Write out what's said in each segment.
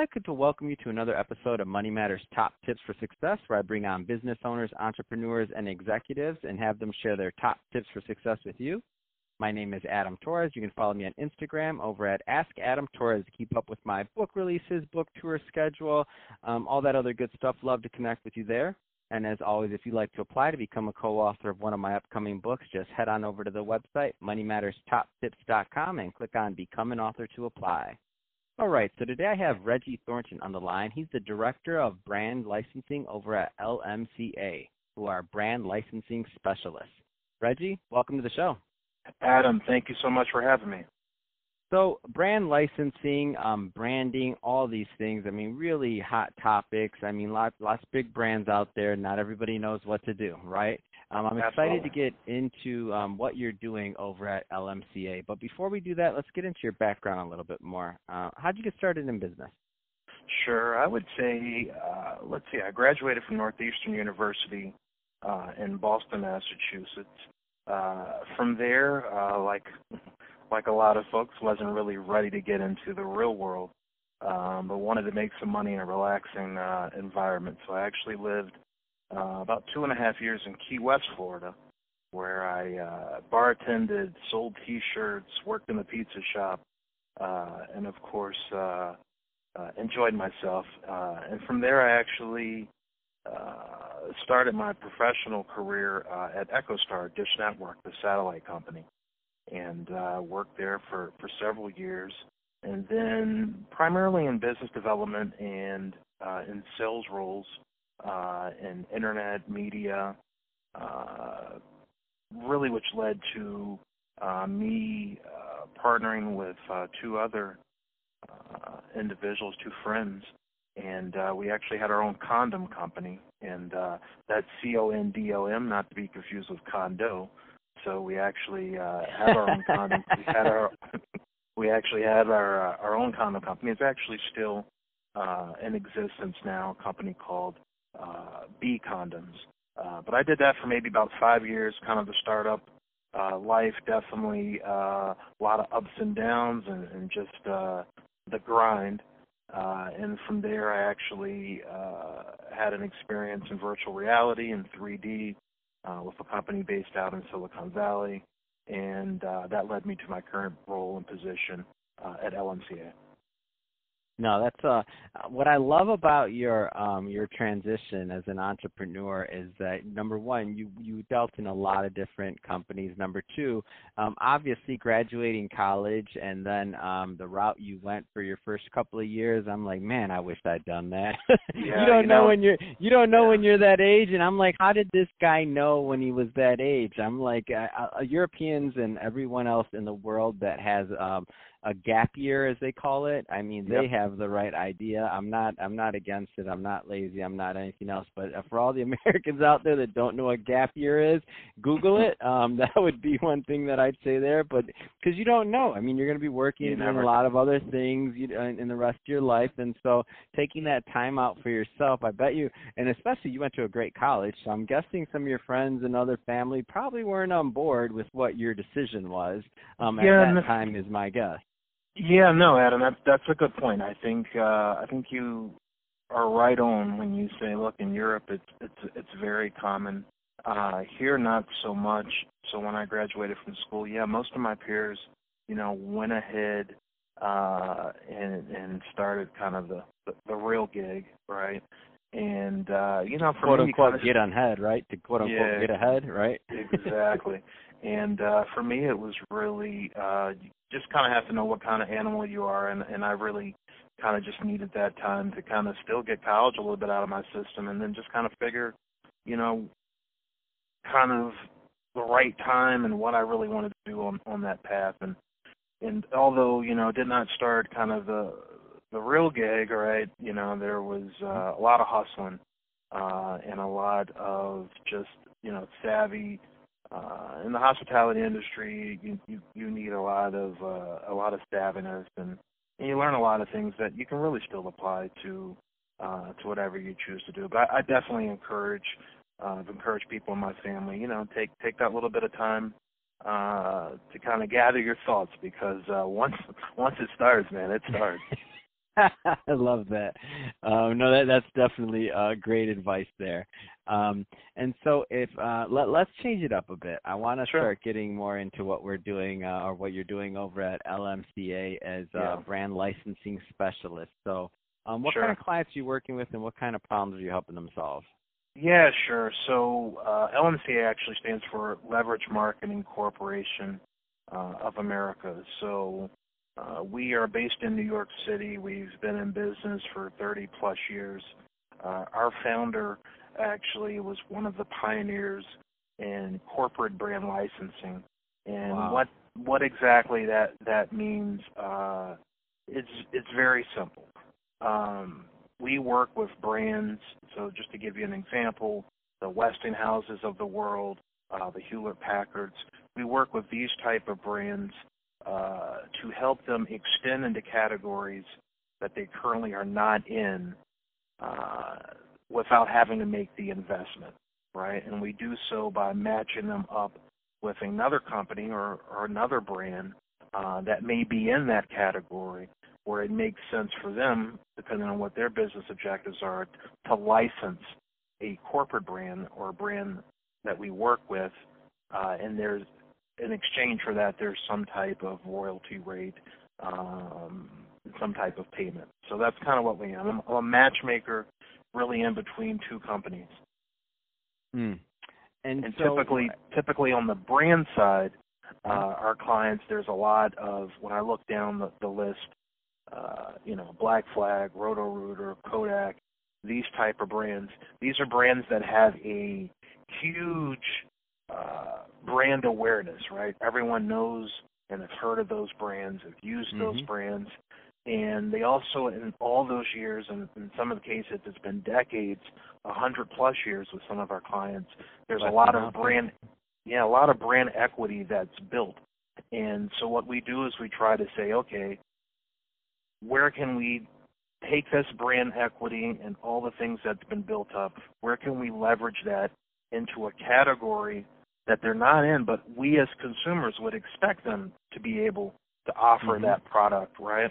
like to welcome you to another episode of Money Matters Top Tips for Success, where I bring on business owners, entrepreneurs, and executives and have them share their top tips for success with you. My name is Adam Torres. You can follow me on Instagram over at Ask Adam Torres to keep up with my book releases, book tour schedule, um, all that other good stuff. Love to connect with you there. And as always, if you'd like to apply to become a co-author of one of my upcoming books, just head on over to the website, moneymatterstoptips.com, and click on Become an Author to apply. All right, so today I have Reggie Thornton on the line. He's the Director of Brand Licensing over at LMCA, who are brand licensing specialists. Reggie, welcome to the show. Adam, thank you so much for having me. So, brand licensing, um, branding, all these things. I mean, really hot topics. I mean, lots, lots of big brands out there. Not everybody knows what to do, right? Um, I'm Absolutely. excited to get into um, what you're doing over at LMCA. But before we do that, let's get into your background a little bit more. Uh, how'd you get started in business? Sure. I would say, uh, let's see, I graduated from Northeastern University uh, in Boston, Massachusetts. Uh, from there, uh, like like a lot of folks, wasn't really ready to get into the real world, um, but wanted to make some money in a relaxing uh, environment. So I actually lived uh, about two and a half years in Key West, Florida, where I uh, bartended, sold T-shirts, worked in the pizza shop, uh, and of course uh, uh, enjoyed myself. Uh, and from there, I actually uh, started my professional career uh, at EchoStar Dish Network, the satellite company, and uh, worked there for for several years. And then primarily in business development and uh, in sales roles uh, in internet media, uh, really which led to uh, me uh, partnering with uh, two other uh, individuals, two friends, and uh, we actually had our own condom company, and uh, that's C O N D O M, not to be confused with condo. So we actually uh, had our own condom. We had our we actually had our uh, our own condom company. It's actually still uh, in existence now. A company called uh, B condoms. Uh, but I did that for maybe about five years, kind of the startup uh, life. Definitely uh, a lot of ups and downs, and, and just uh, the grind. Uh, and from there, I actually uh, had an experience in virtual reality and 3D uh, with a company based out in Silicon Valley, and uh, that led me to my current role and position uh, at LMCA. No, that's uh what I love about your um your transition as an entrepreneur is that number one, you you dealt in a lot of different companies. Number two, um obviously graduating college and then um the route you went for your first couple of years, I'm like, man, I wish I'd done that. Yeah, you don't you know, know- when you're you don't know Yeah. when you're that age and I'm like, how did this guy know when he was that age? I'm like uh, uh, Europeans and everyone else in the world that has um a gap year as they call it. I mean, they Yep. have the right idea. I'm not I'm not against it. I'm not lazy. I'm not anything else. But uh, for all the Americans out there that don't know what gap year is, Google it. Um that would be one thing that I'd say there, but cuz you don't know. I mean, you're going to be working You doing a lot of other things you, in, in the rest of your life and so taking that time out for yourself, I bet you and especially you went to a great college, so I'm guessing some of your friends and other family probably weren't on board with what your decision was um at Yeah, that time is my guess. Yeah, no, Adam, that's that's a good point. I think uh, I think you are right on when you say, look, in Europe, it's it's it's very common. Uh, here, not so much. So when I graduated from school, yeah, most of my peers, you know, went ahead uh, and and started kind of the the, the real gig, right? And uh, you know, for quote me, unquote kind of get ahead, right? To quote unquote Yeah. get ahead, right? exactly. And uh for me it was really uh just kind of have to know what kind of animal you are and and I really kind of just needed that time to kind of still get college a little bit out of my system and then just kind of figure, you know, kind of the right time and what I really wanted to do on on that path and and although, you know, did not start kind of the the real gig, right? You know, there was uh, a lot of hustling uh and a lot of just, you know, savvy uh, in the hospitality industry, you, you you need a lot of uh, a lot of savviness, and, and you learn a lot of things that you can really still apply to uh, to whatever you choose to do. But I, I definitely encourage uh, encourage people in my family, you know, take take that little bit of time uh, to kind of gather your thoughts because uh, once once it starts, man, it starts. I love that. Um, no, that that's definitely uh, great advice there. Um, and so, if uh, let let's change it up a bit. I want to sure. start getting more into what we're doing uh, or what you're doing over at LMCA as yeah. a brand licensing specialist. So, um, what sure. kind of clients are you working with, and what kind of problems are you helping them solve? Yeah, sure. So uh, LMCA actually stands for Leverage Marketing Corporation uh, of America. So uh, we are based in New York City. We've been in business for 30 plus years. Uh, our founder actually was one of the pioneers in corporate brand licensing. And wow. what what exactly that that means? Uh, it's it's very simple. Um, we work with brands. So just to give you an example, the Westinghouses of the world, uh, the Hewlett Packards. We work with these type of brands uh, to help them extend into categories that they currently are not in uh, without having to make the investment, right? And we do so by matching them up with another company or, or another brand uh, that may be in that category where it makes sense for them, depending on what their business objectives are, to license a corporate brand or a brand that we work with, uh, and there's in exchange for that, there's some type of royalty rate, um, some type of payment. So that's kind of what we am. I'm a matchmaker, really in between two companies. Hmm. And, and so, typically, typically on the brand side, uh, our clients, there's a lot of when I look down the, the list, uh, you know, Black Flag, Roto Rooter, Kodak, these type of brands. These are brands that have a huge uh, brand awareness, right? Everyone knows and has heard of those brands, have used mm-hmm. those brands, and they also, in all those years, and in some of the cases, it's been decades, a hundred plus years with some of our clients. There's a lot of brand, yeah, a lot of brand equity that's built. And so what we do is we try to say, okay, where can we take this brand equity and all the things that's been built up, where can we leverage that into a category that they're not in, but we as consumers would expect them to be able to offer mm-hmm. that product, right?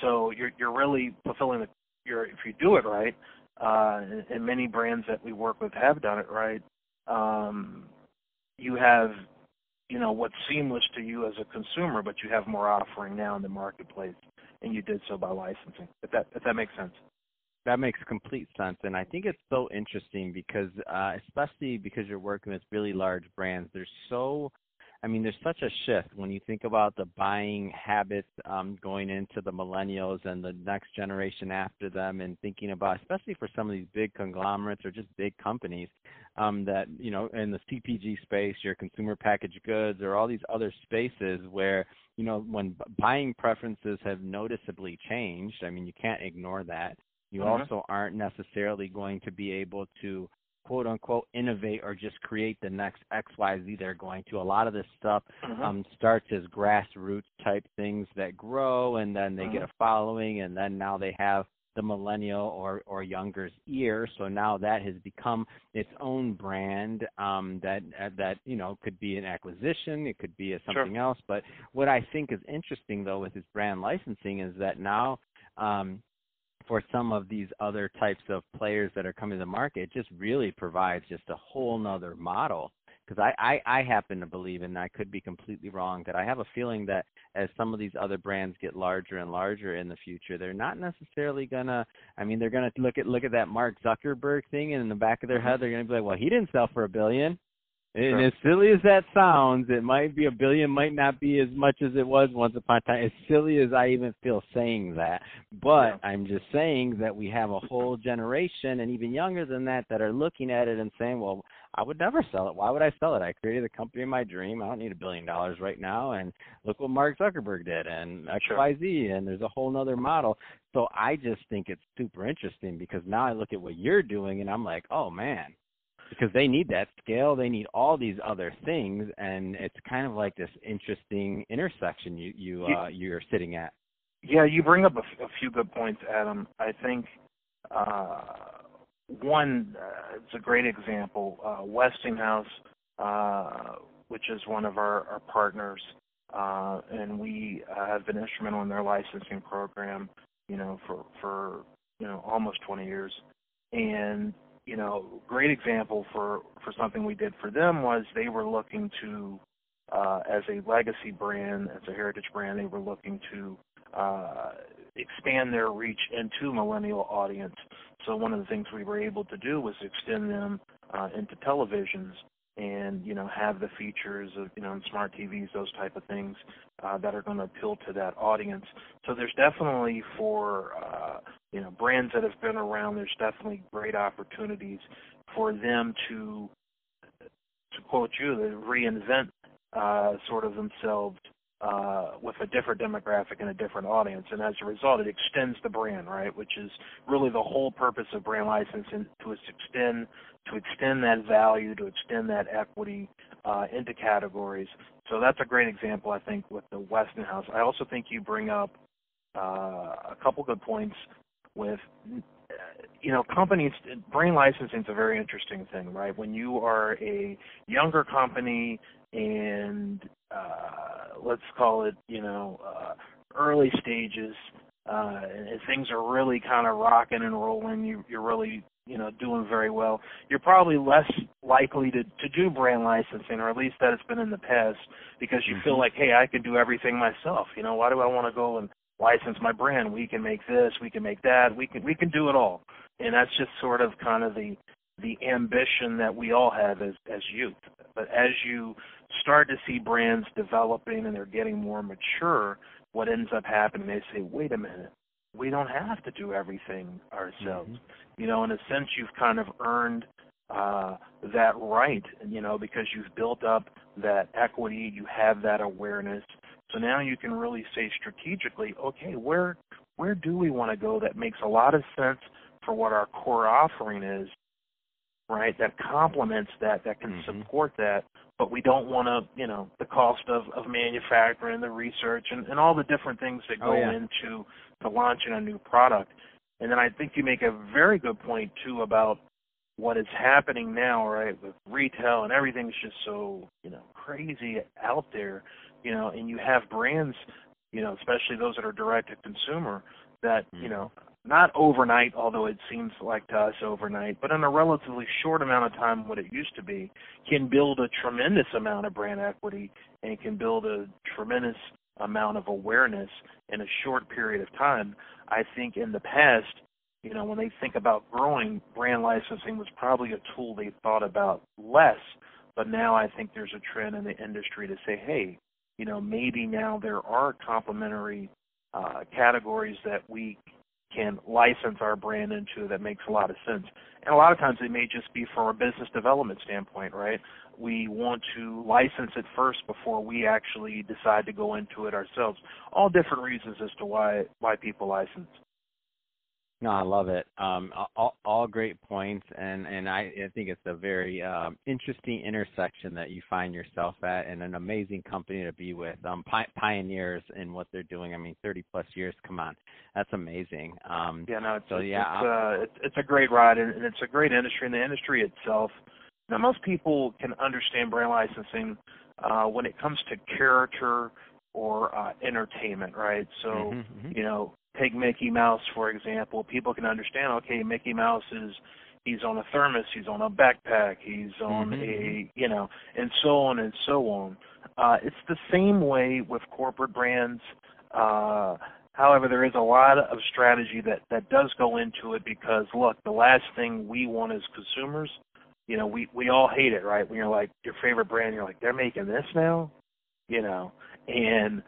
So you're you're really fulfilling the you're if you do it right, uh, and, and many brands that we work with have done it right. Um, you have you know what's seamless to you as a consumer, but you have more offering now in the marketplace and you did so by licensing. If that if that makes sense. That makes complete sense, and I think it's so interesting because, uh, especially because you're working with really large brands, there's so, I mean, there's such a shift when you think about the buying habits um, going into the millennials and the next generation after them, and thinking about, especially for some of these big conglomerates or just big companies, um, that you know, in the CPG space, your consumer packaged goods, or all these other spaces where you know, when buying preferences have noticeably changed, I mean, you can't ignore that. You mm-hmm. also aren't necessarily going to be able to quote unquote innovate or just create the next XYZ they're going to. A lot of this stuff mm-hmm. um, starts as grassroots type things that grow and then they mm-hmm. get a following and then now they have the millennial or or younger's ear. So now that has become its own brand um, that uh, that you know could be an acquisition, it could be a something sure. else. But what I think is interesting though with this brand licensing is that now. Um, for some of these other types of players that are coming to the market, it just really provides just a whole nother model because I, I, I happen to believe, and I could be completely wrong, that I have a feeling that as some of these other brands get larger and larger in the future, they're not necessarily gonna. I mean, they're gonna look at look at that Mark Zuckerberg thing, and in the back of their mm-hmm. head, they're gonna be like, well, he didn't sell for a billion. And as silly as that sounds, it might be a billion, might not be as much as it was once upon a time. As silly as I even feel saying that, but. I'm just saying that we have a whole generation, and even younger than that, that are looking at it and saying, "Well, I would never sell it. Why would I sell it? I created the company of my dream. I don't need a billion dollars right now." And look what Mark Zuckerberg did, and X, sure. Y, Z, and there's a whole other model. So I just think it's super interesting because now I look at what you're doing, and I'm like, "Oh man." Because they need that scale they need all these other things and it's kind of like this interesting intersection you you uh you're sitting at. Yeah you bring up a, f- a few good points adam. I think uh one uh, it's a great example uh westinghouse uh which is one of our, our partners uh and we uh, have been instrumental in their licensing program you know, for for you know almost 20 years, and you know, great example for for something we did for them was they were looking to uh, as a legacy brand, as a heritage brand, they were looking to uh, expand their reach into millennial audience. So one of the things we were able to do was extend them uh, into televisions and you know have the features of you know smart TVs, those type of things uh, that are going to appeal to that audience. So there's definitely for uh, you know brands that have been around, there's definitely great opportunities for them to to quote you, to reinvent uh, sort of themselves uh, with a different demographic and a different audience, and as a result, it extends the brand, right? Which is really the whole purpose of brand licensing to extend to extend that value, to extend that equity uh, into categories. So that's a great example, I think, with the Westinghouse. I also think you bring up uh, a couple good points with you know, companies, brand licensing is a very interesting thing, right? When you are a younger company and uh, let's call it, you know, uh, early stages, uh, and things are really kind of rocking and rolling, you, you're really, you know, doing very well. You're probably less likely to to do brand licensing, or at least that has been in the past, because you mm-hmm. feel like, hey, I can do everything myself. You know, why do I want to go and license my brand? We can make this, we can make that, we can we can do it all, and that's just sort of kind of the the ambition that we all have as as youth. But as you start to see brands developing and they're getting more mature, what ends up happening, they say, wait a minute, we don't have to do everything ourselves. Mm-hmm. You know, in a sense, you've kind of earned uh, that right, you know, because you've built up that equity, you have that awareness. So now you can really say strategically, okay, where where do we want to go that makes a lot of sense for what our core offering is, right? That complements that, that can mm-hmm. support that, but we don't want to, you know, the cost of, of manufacturing, the research, and, and all the different things that oh, go oh, yeah. into to launching a new product. And then I think you make a very good point too about what is happening now, right, with retail and everything's just so, you know, crazy out there, you know, and you have brands, you know, especially those that are direct to consumer that, mm-hmm. you know, not overnight, although it seems like to us overnight, but in a relatively short amount of time, what it used to be, can build a tremendous amount of brand equity and can build a tremendous amount of awareness in a short period of time. I think in the past, you know, when they think about growing, brand licensing was probably a tool they thought about less. But now I think there's a trend in the industry to say, hey, you know, maybe now there are complementary uh, categories that we can license our brand into that makes a lot of sense. And a lot of times it may just be from a business development standpoint, right? We want to license it first before we actually decide to go into it ourselves. All different reasons as to why why people license. No, I love it. Um, all, all great points, and and I, I think it's a very um, interesting intersection that you find yourself at, and an amazing company to be with. Um, pi- pioneers in what they're doing. I mean, 30 plus years. Come on, that's amazing. Um, yeah, no, it's, so it's, yeah, it's, uh, it's, it's a great ride, and it's a great industry. And the industry itself, now most people can understand brand licensing uh, when it comes to character or uh, entertainment, right? So, mm-hmm, mm-hmm. you know, take Mickey Mouse for example, people can understand. Okay, Mickey Mouse is he's on a thermos, he's on a backpack, he's on mm-hmm. a mm-hmm. you know, and so on and so on. Uh, it's the same way with corporate brands. Uh, however, there is a lot of strategy that that does go into it because look, the last thing we want as consumers, you know, we we all hate it, right? When you're like your favorite brand, you're like they're making this now, you know, and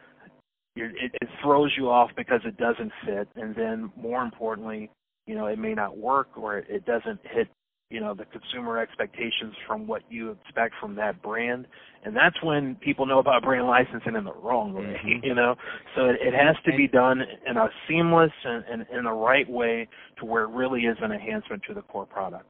it, it throws you off because it doesn't fit, and then more importantly, you know, it may not work or it doesn't hit you know the consumer expectations from what you expect from that brand. And that's when people know about brand licensing in the wrong way mm-hmm. you know? So it, it has to be done in a seamless and in the right way to where it really is an enhancement to the core product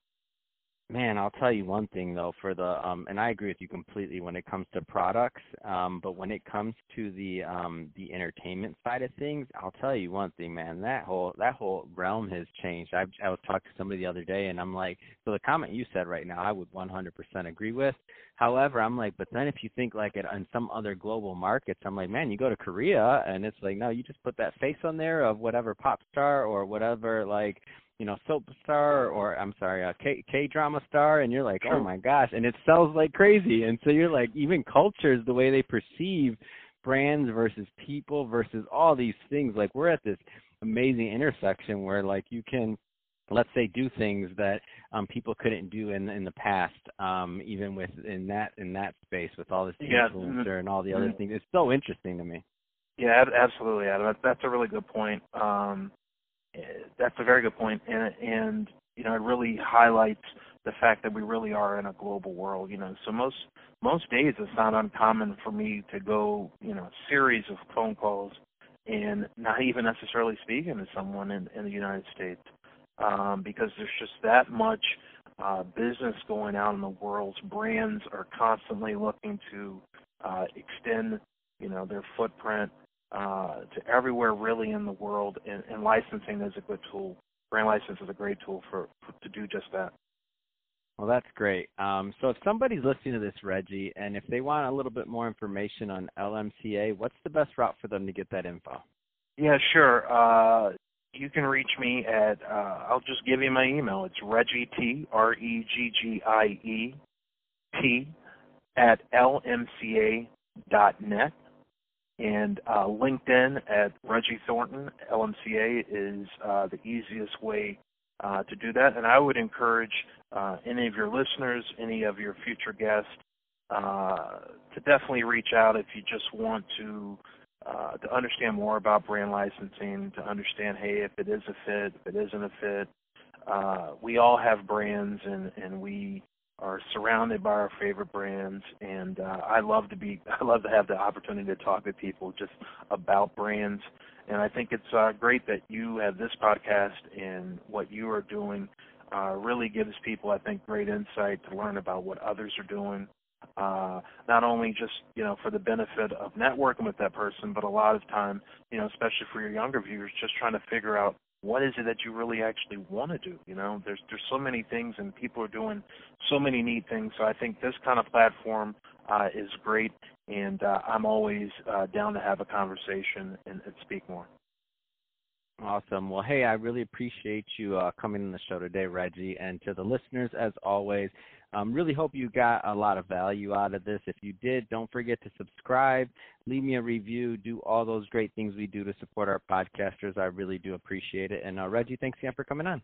Man, I'll tell you one thing though, for the um, and I agree with you completely when it comes to products. Um, but when it comes to the um, the entertainment side of things, I'll tell you one thing, man. That whole that whole realm has changed. I I was talking to somebody the other day, and I'm like, so the comment you said right now, I would 100% agree with. However, I'm like, but then if you think like it on some other global markets, I'm like, man, you go to Korea, and it's like, no, you just put that face on there of whatever pop star or whatever like you know soap star or I'm sorry a K K drama star and you're like oh my gosh and it sells like crazy. And so you're like even cultures the way they perceive brands versus people versus all these things like we're at this amazing intersection where like you can let's say do things that um people couldn't do in in the past um even with in that in that space with all this yeah. influencer and all the other mm-hmm. things. It's so interesting to me. Yeah absolutely adam. That's a really good point. Um that's a very good point, and and you know it really highlights the fact that we really are in a global world. You know, so most most days it's not uncommon for me to go you know a series of phone calls and not even necessarily speaking to someone in, in the United States um, because there's just that much uh, business going out in the world. Brands are constantly looking to uh, extend you know their footprint uh, to everywhere really in the world, and, and licensing is a good tool. Brand license is a great tool for, for to do just that. Well, that's great. Um, so if somebody's listening to this, Reggie, and if they want a little bit more information on LMCA, what's the best route for them to get that info? Yeah, sure. Uh, you can reach me at, uh, I'll just give you my email. It's Reggie T, R E G G I E T, at lmca.net and uh, LinkedIn at Reggie Thornton LMCA is uh, the easiest way uh, to do that. And I would encourage uh, any of your listeners, any of your future guests, uh, to definitely reach out if you just want to uh, to understand more about brand licensing, to understand, hey, if it is a fit, if it isn't a fit. we all have brands, and and we are surrounded by our favorite brands and uh, I love to be I love to have the opportunity to talk to people just about brands. And I think it's uh, great that you have this podcast and what you are doing uh, really gives people I think great insight to learn about what others are doing. Uh, not only just you know for the benefit of networking with that person but a lot of time you know especially for your younger viewers just trying to figure out what is it that you really actually want to do you know? There's there's so many things and people are doing so many neat things. So i think this kind of platform uh, is great and uh, i'm always uh, down to have a conversation and, and, speak more. Awesome. Well hey i really appreciate you uh, coming on the show today reggie. And to the listeners as always um, really hope you got a lot of value out of this. If you did, don't forget to subscribe, leave me a review, do all those great things we do to support our podcasters. I really do appreciate it. And uh, Reggie, thanks again for coming on.